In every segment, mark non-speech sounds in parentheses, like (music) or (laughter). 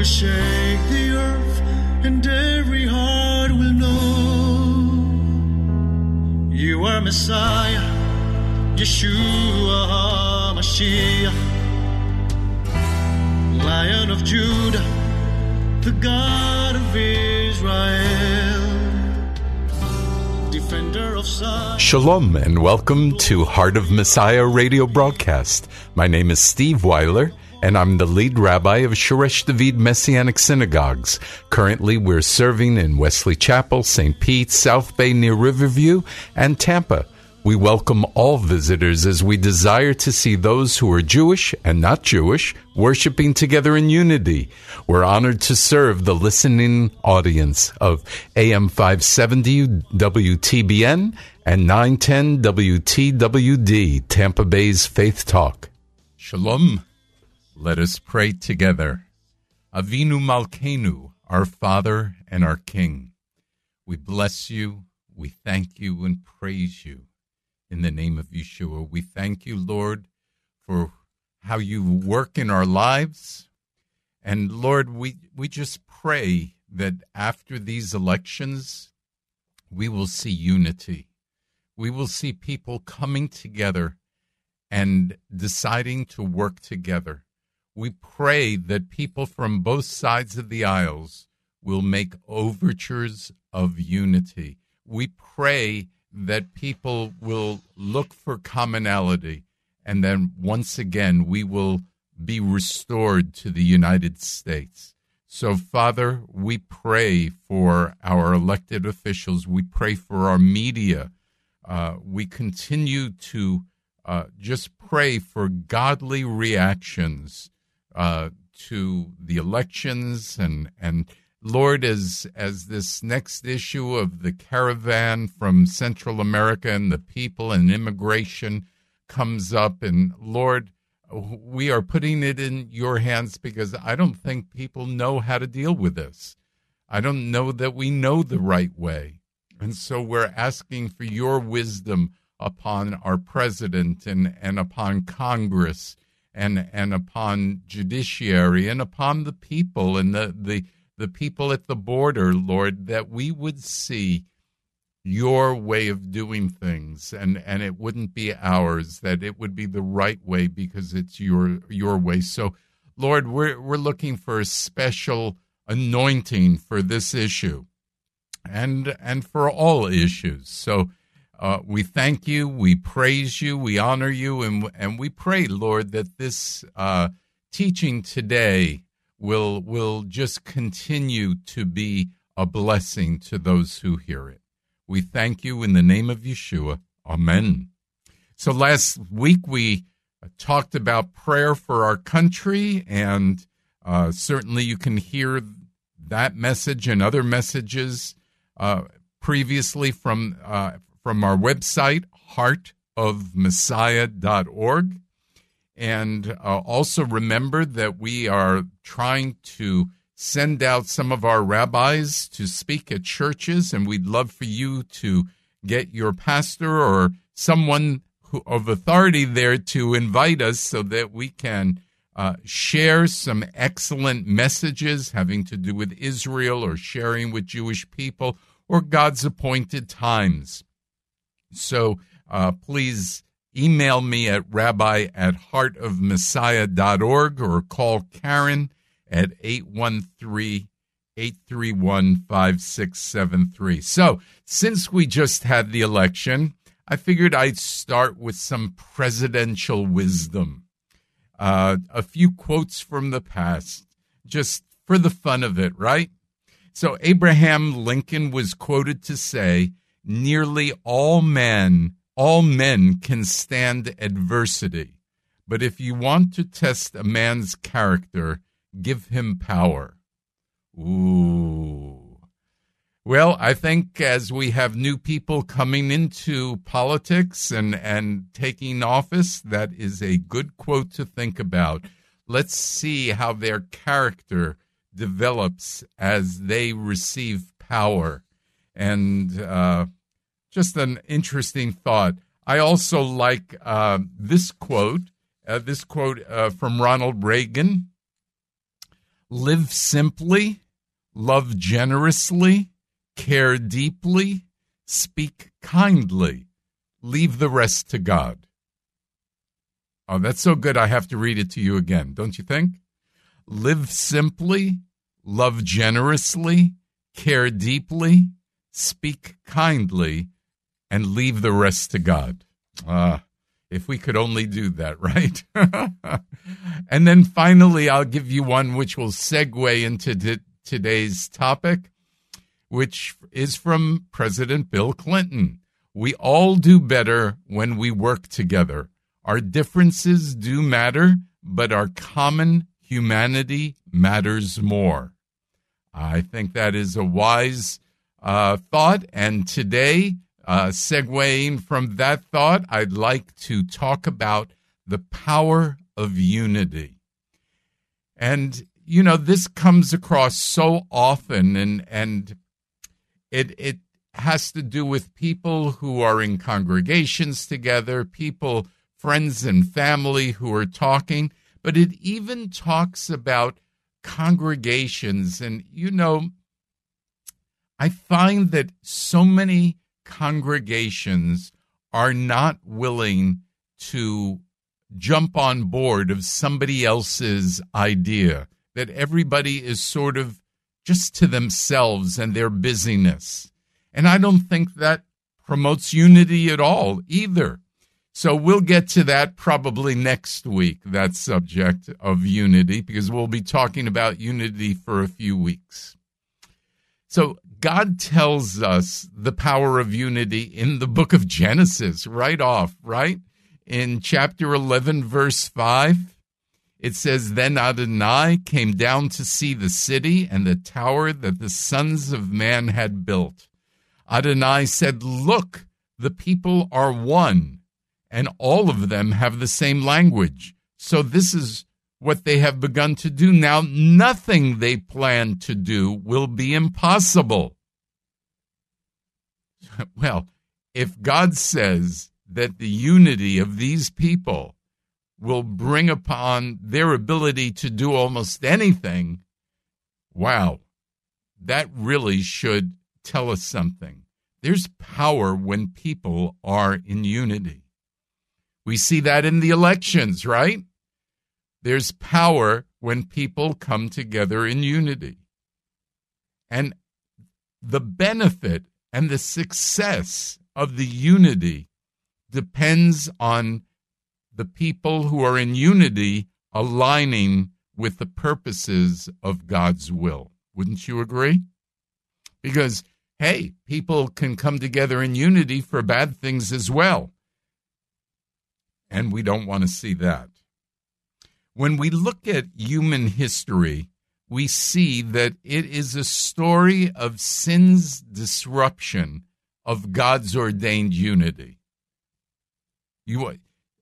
will shake the earth, and every heart will know you are Messiah, Yeshua Mashiach, Lion of Judah, the God of Israel. Defender of Zion. Shalom and welcome to Heart of Messiah radio broadcast. My name is Steve Weiler and I'm the lead rabbi of Shoresh David Messianic Synagogues. Currently, we're serving in Wesley Chapel, St. Pete, South Bay near Riverview, and Tampa. We welcome all visitors as we desire to see those who are Jewish and not Jewish worshiping together in unity. We're honored to serve the listening audience of AM 570 WTBN and 910 WTWD, Tampa Bay's Faith Talk. Shalom. Let us pray together. Avinu Malkenu, our Father and our King. We bless you, we thank you, and praise you in the name of Yeshua. We thank you, Lord, for how you work in our lives. And Lord, we, we just pray that after these elections, we will see unity. We will see people coming together and deciding to work together. We pray that people from both sides of the aisles will make overtures of unity. We pray that people will look for commonality, and then once again, we will be restored to the United States. So, Father, we pray for our elected officials. We pray for our media. Uh, we continue to uh, just pray for godly reactions uh, to the elections and and Lord, as as this next issue of the caravan from Central America and the people and immigration comes up, and Lord, we are putting it in your hands because I don't think people know how to deal with this. I don't know that we know the right way. And so we're asking for your wisdom upon our president and, and upon Congress and and upon judiciary and upon the people and the, the the people at the border, Lord, that we would see your way of doing things. And and it wouldn't be ours that it would be the right way because it's your your way. So lord we're we're looking for a special anointing for this issue and and for all issues. So uh, we thank you, we praise you, we honor you, and and we pray, Lord, that this uh, teaching today will will just continue to be a blessing to those who hear it. We thank you in the name of Yeshua. Amen. So last week we talked about prayer for our country, and uh, certainly you can hear that message and other messages uh, previously from uh, from our website, heartofmessiah.org. And uh, also remember that we are trying to send out some of our rabbis to speak at churches, and we'd love for you to get your pastor or someone who, of authority there to invite us so that we can uh, share some excellent messages having to do with Israel or sharing with Jewish people or God's appointed times. So uh, please email me at rabbi at heartofmessiah.org or call Karen at 813 831 5673. So, since we just had the election, I figured I'd start with some presidential wisdom. Uh, a few quotes from the past, just for the fun of it, right? So, Abraham Lincoln was quoted to say, nearly all men all men can stand adversity, but if you want to test a man's character, give him power. Ooh. Well, I think as we have new people coming into politics and, and taking office, that is a good quote to think about. Let's see how their character develops as they receive power. And uh, just an interesting thought. I also like uh, this quote, uh, this quote uh, from Ronald Reagan Live simply, love generously, care deeply, speak kindly, leave the rest to God. Oh, that's so good, I have to read it to you again, don't you think? Live simply, love generously, care deeply, speak kindly, and leave the rest to God. Ah, if we could only do that, (laughs) right? (laughs) and then finally, I'll give you one which will segue into t- today's topic which is from President Bill Clinton. We all do better when we work together. Our differences do matter, but our common humanity matters more. I think that is a wise uh, thought. And today, uh, segueing from that thought, I'd like to talk about the power of unity. And, you know, this comes across so often, and, and it it has to do with people who are in congregations together, people, friends and family who are talking, but it even talks about congregations. And, you know, I find that so many congregations are not willing to jump on board of somebody else's idea, that everybody is sort of just to themselves and their busyness. And I don't think that promotes unity at all either. So we'll get to that probably next week, that subject of unity, because we'll be talking about unity for a few weeks. So God tells us the power of unity in the book of Genesis right off, right? In chapter 11, verse 5. It says, Then Adonai came down to see the city and the tower that the sons of man had built. Adonai said, Look, the people are one, and all of them have the same language. So this is what they have begun to do. Now, nothing they plan to do will be impossible. (laughs) well, if God says that the unity of these people will bring upon their ability to do almost anything, wow, that really should tell us something. There's power when people are in unity. We see that in the elections, right? There's power when people come together in unity. And the benefit and the success of the unity depends on the people who are in unity aligning with the purposes of God's will. Wouldn't you agree? Because, hey, people can come together in unity for bad things as well. And we don't want to see that. When we look at human history, we see that it is a story of sin's disruption of God's ordained unity. You,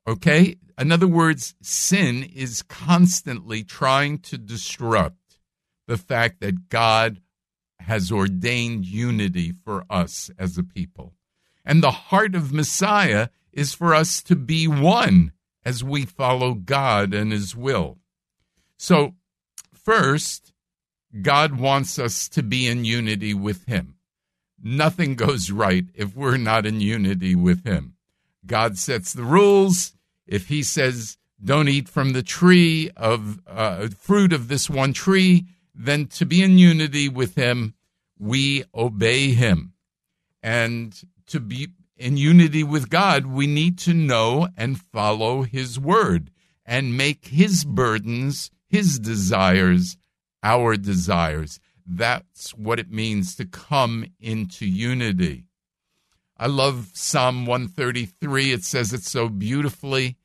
Okay? In other words, sin is constantly trying to disrupt the fact that God has ordained unity for us as a people. And the heart of Messiah is for us to be one as we follow God and His will. So, first, God wants us to be in unity with Him. Nothing goes right if we're not in unity with Him. God sets the rules, if he says, don't eat from the tree of uh, fruit of this one tree, then to be in unity with him, we obey him. And to be in unity with God, we need to know and follow his word and make his burdens, his desires, our desires. That's what it means to come into unity. I love Psalm 133. It says it so beautifully.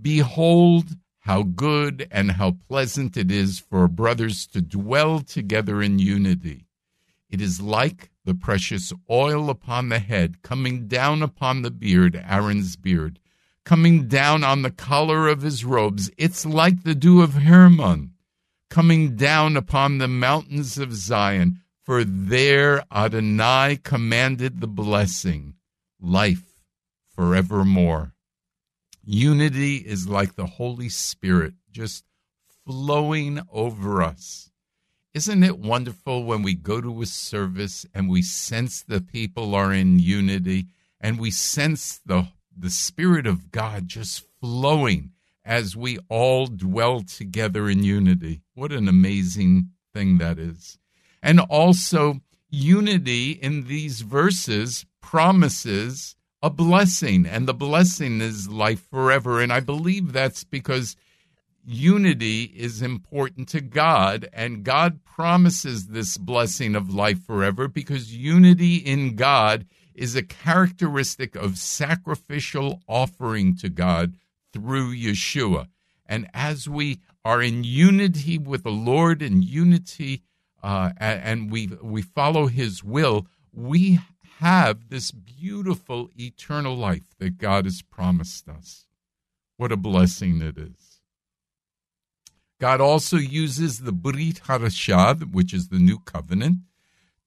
Behold, how good and how pleasant it is for brothers to dwell together in unity. It is like the precious oil upon the head, coming down upon the beard, Aaron's beard, coming down on the collar of his robes. It's like the dew of Hermon, coming down upon the mountains of Zion. For there Adonai commanded the blessing, life forevermore. Unity is like the Holy Spirit just flowing over us. Isn't it wonderful when we go to a service and we sense the people are in unity and we sense the, the Spirit of God just flowing as we all dwell together in unity? What an amazing thing that is. And also, unity in these verses promises a blessing, and the blessing is life forever. And I believe that's because unity is important to God, and God promises this blessing of life forever because unity in God is a characteristic of sacrificial offering to God through Yeshua. And as we are in unity with the Lord and unity, uh, and we we follow His will, we have this beautiful eternal life that God has promised us. What a blessing it is. God also uses the Brit Hadashah, which is the new covenant,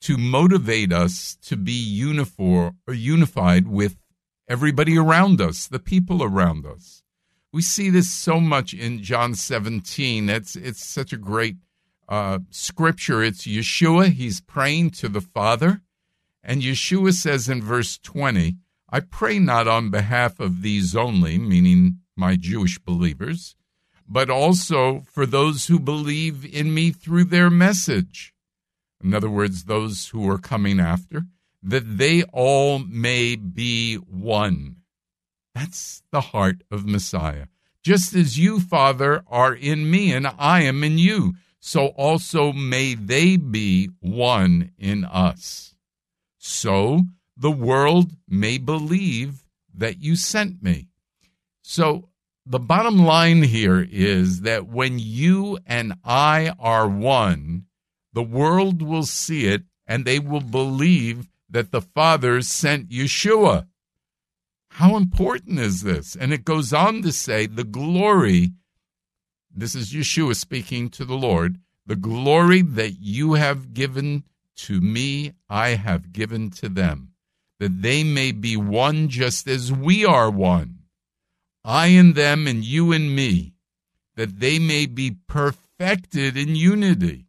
to motivate us to be uniform or unified with everybody around us, the people around us. We see this so much in John 17. It's it's such a great uh, scripture. It's Yeshua. He's praying to the Father and Yeshua says in verse 20, I pray not on behalf of these only, meaning my Jewish believers, but also for those who believe in me through their message. In other words, those who are coming after, that they all may be one. That's the heart of Messiah. Just as you, Father, are in me and I am in you, so also may they be one in us so the world may believe that you sent me. So the bottom line here is that when you and I are one, the world will see it and they will believe that the Father sent Yeshua. How important is this? And it goes on to say, the glory, this is Yeshua speaking to the Lord, the glory that you have given to me I have given to them, that they may be one just as we are one. I in them and you in me, that they may be perfected in unity,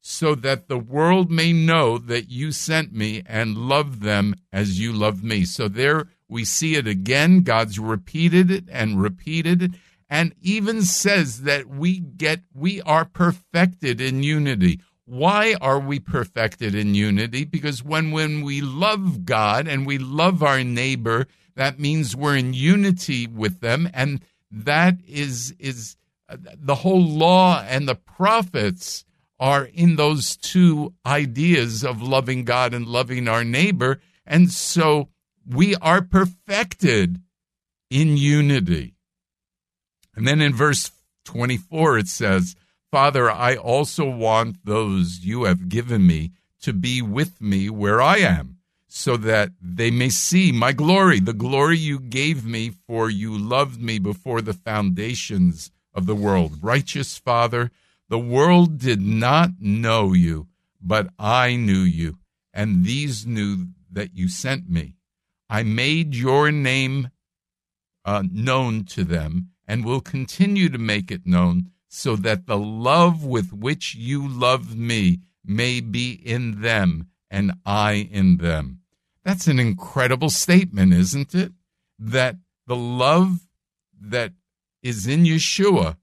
so that the world may know that you sent me and love them as you love me. So there we see it again. God's repeated it and repeated it and even says that we get we are perfected in unity why are we perfected in unity? Because when, when we love God and we love our neighbor, that means we're in unity with them. And that is, is uh, the whole law and the prophets are in those two ideas of loving God and loving our neighbor. And so we are perfected in unity. And then in verse 24, it says, Father, I also want those you have given me to be with me where I am, so that they may see my glory, the glory you gave me, for you loved me before the foundations of the world. Righteous Father, the world did not know you, but I knew you, and these knew that you sent me. I made your name uh, known to them and will continue to make it known so that the love with which you love me may be in them and I in them. That's an incredible statement, isn't it? That the love that is in Yeshua,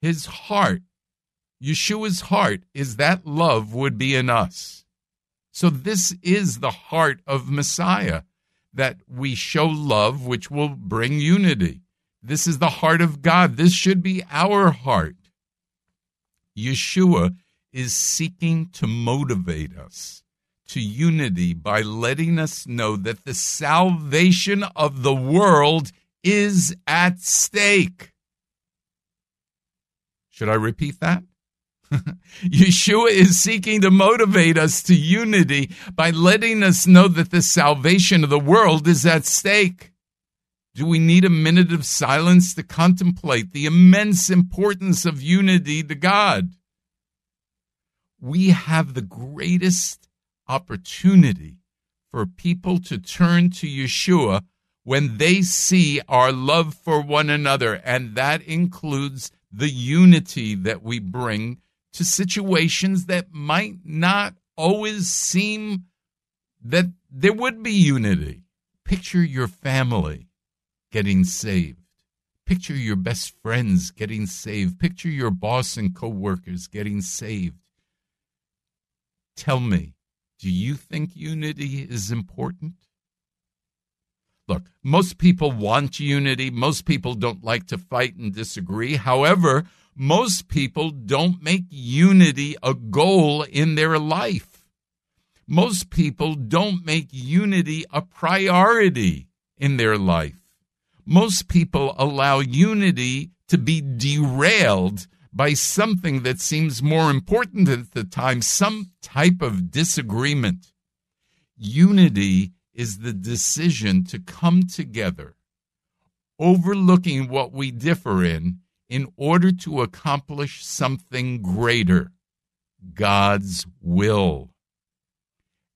his heart, Yeshua's heart, is that love would be in us. So, this is the heart of Messiah that we show love, which will bring unity. This is the heart of God. This should be our heart. Yeshua is seeking to motivate us to unity by letting us know that the salvation of the world is at stake. Should I repeat that? (laughs) Yeshua is seeking to motivate us to unity by letting us know that the salvation of the world is at stake. Do we need a minute of silence to contemplate the immense importance of unity to God? We have the greatest opportunity for people to turn to Yeshua when they see our love for one another, and that includes the unity that we bring to situations that might not always seem that there would be unity. Picture your family getting saved. Picture your best friends getting saved. Picture your boss and coworkers getting saved. Tell me, do you think unity is important? Look, most people want unity. Most people don't like to fight and disagree. However, most people don't make unity a goal in their life. Most people don't make unity a priority in their life. Most people allow unity to be derailed by something that seems more important at the time, some type of disagreement. Unity is the decision to come together, overlooking what we differ in, in order to accomplish something greater God's will.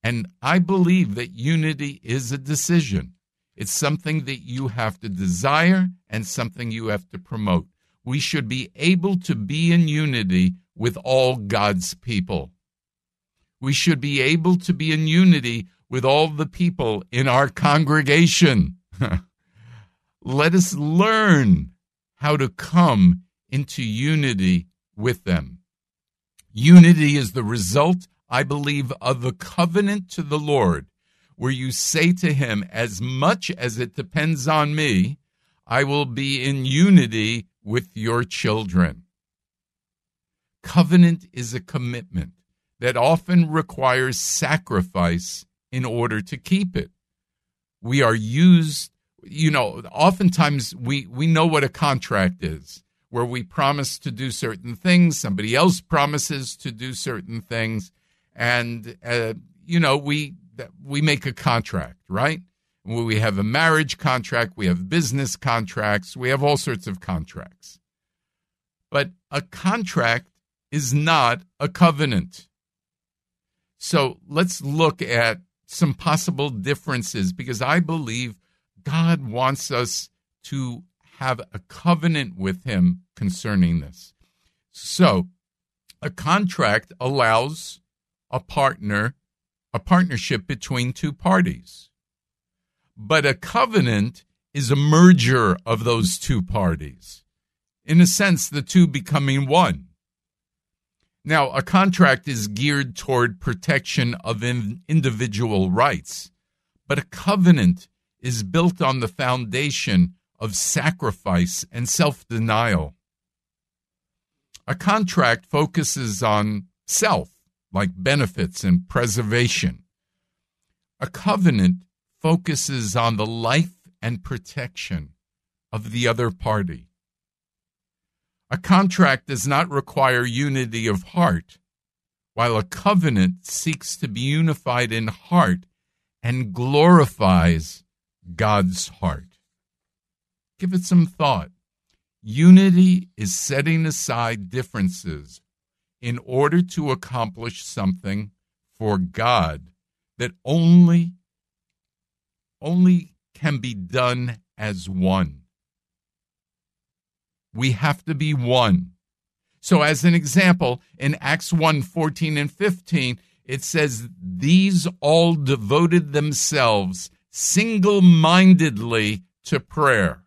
And I believe that unity is a decision. It's something that you have to desire and something you have to promote. We should be able to be in unity with all God's people. We should be able to be in unity with all the people in our congregation. (laughs) Let us learn how to come into unity with them. Unity is the result, I believe, of a covenant to the Lord, where you say to him, As much as it depends on me, I will be in unity with your children. Covenant is a commitment that often requires sacrifice in order to keep it. We are used you know, oftentimes we, we know what a contract is, where we promise to do certain things, somebody else promises to do certain things, and, uh, you know, we, we make a contract, right? We have a marriage contract, we have business contracts, we have all sorts of contracts. But a contract is not a covenant. So let's look at some possible differences because I believe God wants us to have a covenant with Him concerning this. So, a contract allows a partner, a partnership between two parties. But a covenant is a merger of those two parties. In a sense, the two becoming one. Now, a contract is geared toward protection of in individual rights, but a covenant is built on the foundation of sacrifice and self denial. A contract focuses on self, like benefits and preservation. A covenant focuses on the life and protection of the other party. A contract does not require unity of heart, while a covenant seeks to be unified in heart and glorifies God's heart. Give it some thought. Unity is setting aside differences in order to accomplish something for God that only only can be done as one. We have to be one. So as an example, in Acts 1 14 and 15, it says, These all devoted themselves single mindedly to prayer.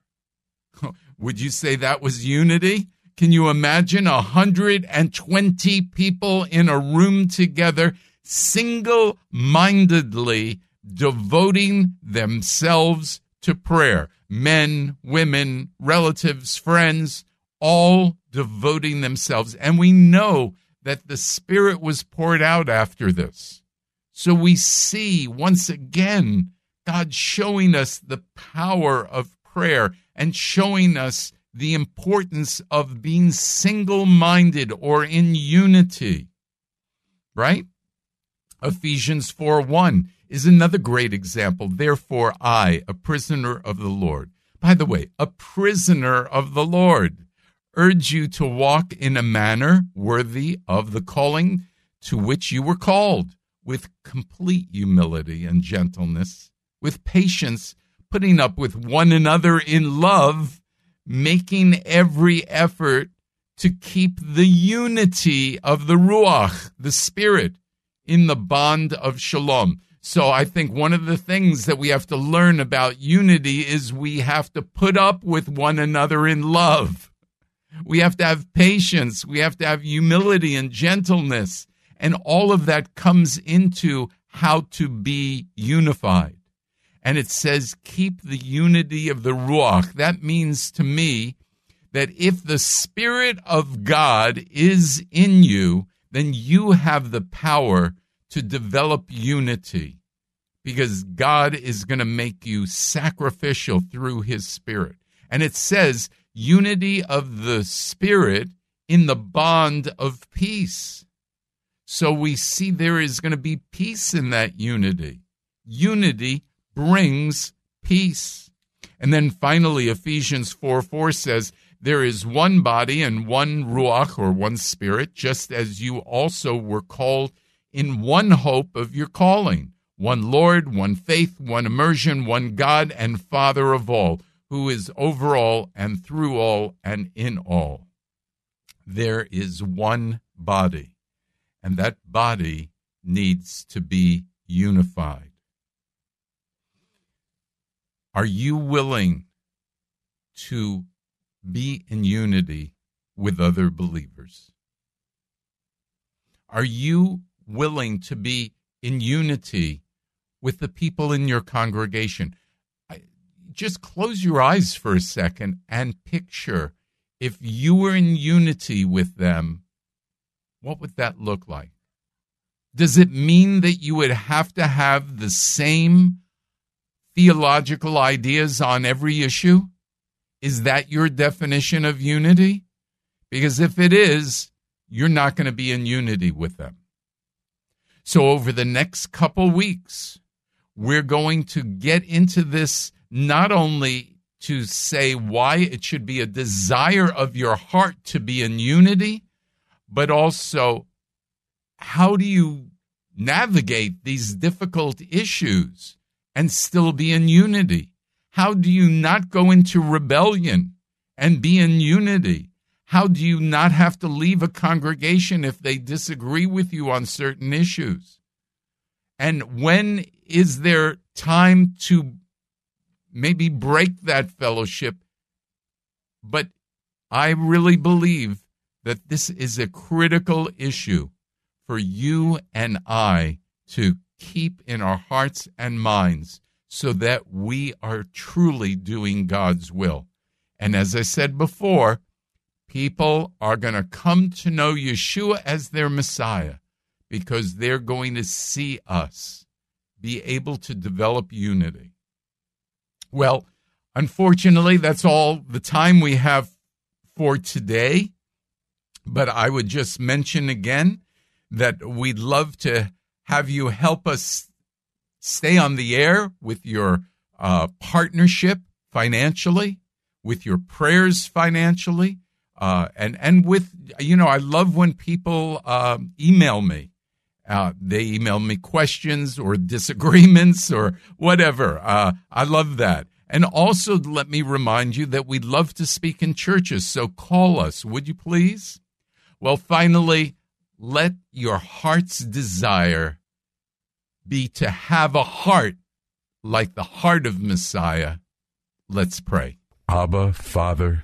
(laughs) Would you say that was unity? Can you imagine 120 people in a room together, single mindedly devoting themselves to prayer? Men, women, relatives, friends, all devoting themselves. And we know that the Spirit was poured out after this. So we see once again God showing us the power of prayer and showing us the importance of being single minded or in unity. Right? Ephesians 4 1 is another great example. Therefore, I, a prisoner of the Lord, by the way, a prisoner of the Lord, urge you to walk in a manner worthy of the calling to which you were called, with complete humility and gentleness, with patience, putting up with one another in love, making every effort to keep the unity of the Ruach, the Spirit, in the bond of shalom. So I think one of the things that we have to learn about unity is we have to put up with one another in love. We have to have patience. We have to have humility and gentleness. And all of that comes into how to be unified. And it says, keep the unity of the Ruach. That means to me that if the Spirit of God is in you, then you have the power to develop unity because God is going to make you sacrificial through his spirit. And it says unity of the spirit in the bond of peace. So we see there is going to be peace in that unity. Unity brings peace. And then finally, Ephesians 4 4 says, There is one body and one Ruach or one spirit, just as you also were called in one hope of your calling one Lord, one faith, one immersion, one God and Father of all, who is over all and through all and in all. There is one body, and that body needs to be unified. Are you willing to be in unity with other believers? Are you willing to be in unity with the people in your congregation. Just close your eyes for a second and picture if you were in unity with them, what would that look like? Does it mean that you would have to have the same theological ideas on every issue? Is that your definition of unity? Because if it is, you're not going to be in unity with them. So, over the next couple weeks, we're going to get into this not only to say why it should be a desire of your heart to be in unity, but also how do you navigate these difficult issues and still be in unity? How do you not go into rebellion and be in unity? How do you not have to leave a congregation if they disagree with you on certain issues? And when is there time to maybe break that fellowship? But I really believe that this is a critical issue for you and I to keep in our hearts and minds so that we are truly doing God's will. And as I said before, people are going to come to know Yeshua as their Messiah because they're going to see us be able to develop unity. Well, unfortunately, that's all the time we have for today. But I would just mention again that we'd love to have you help us stay on the air with your uh, partnership financially, with your prayers financially, uh, and and with you know I love when people uh, email me uh, they email me questions or disagreements or whatever. Uh, I love that. And also, let me remind you that we love to speak in churches, so call us, would you please? Well, finally, let your heart's desire be to have a heart like the heart of Messiah. Let's pray. Abba, Father,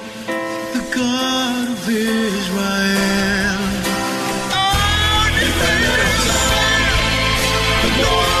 quero ver Israel. Oh,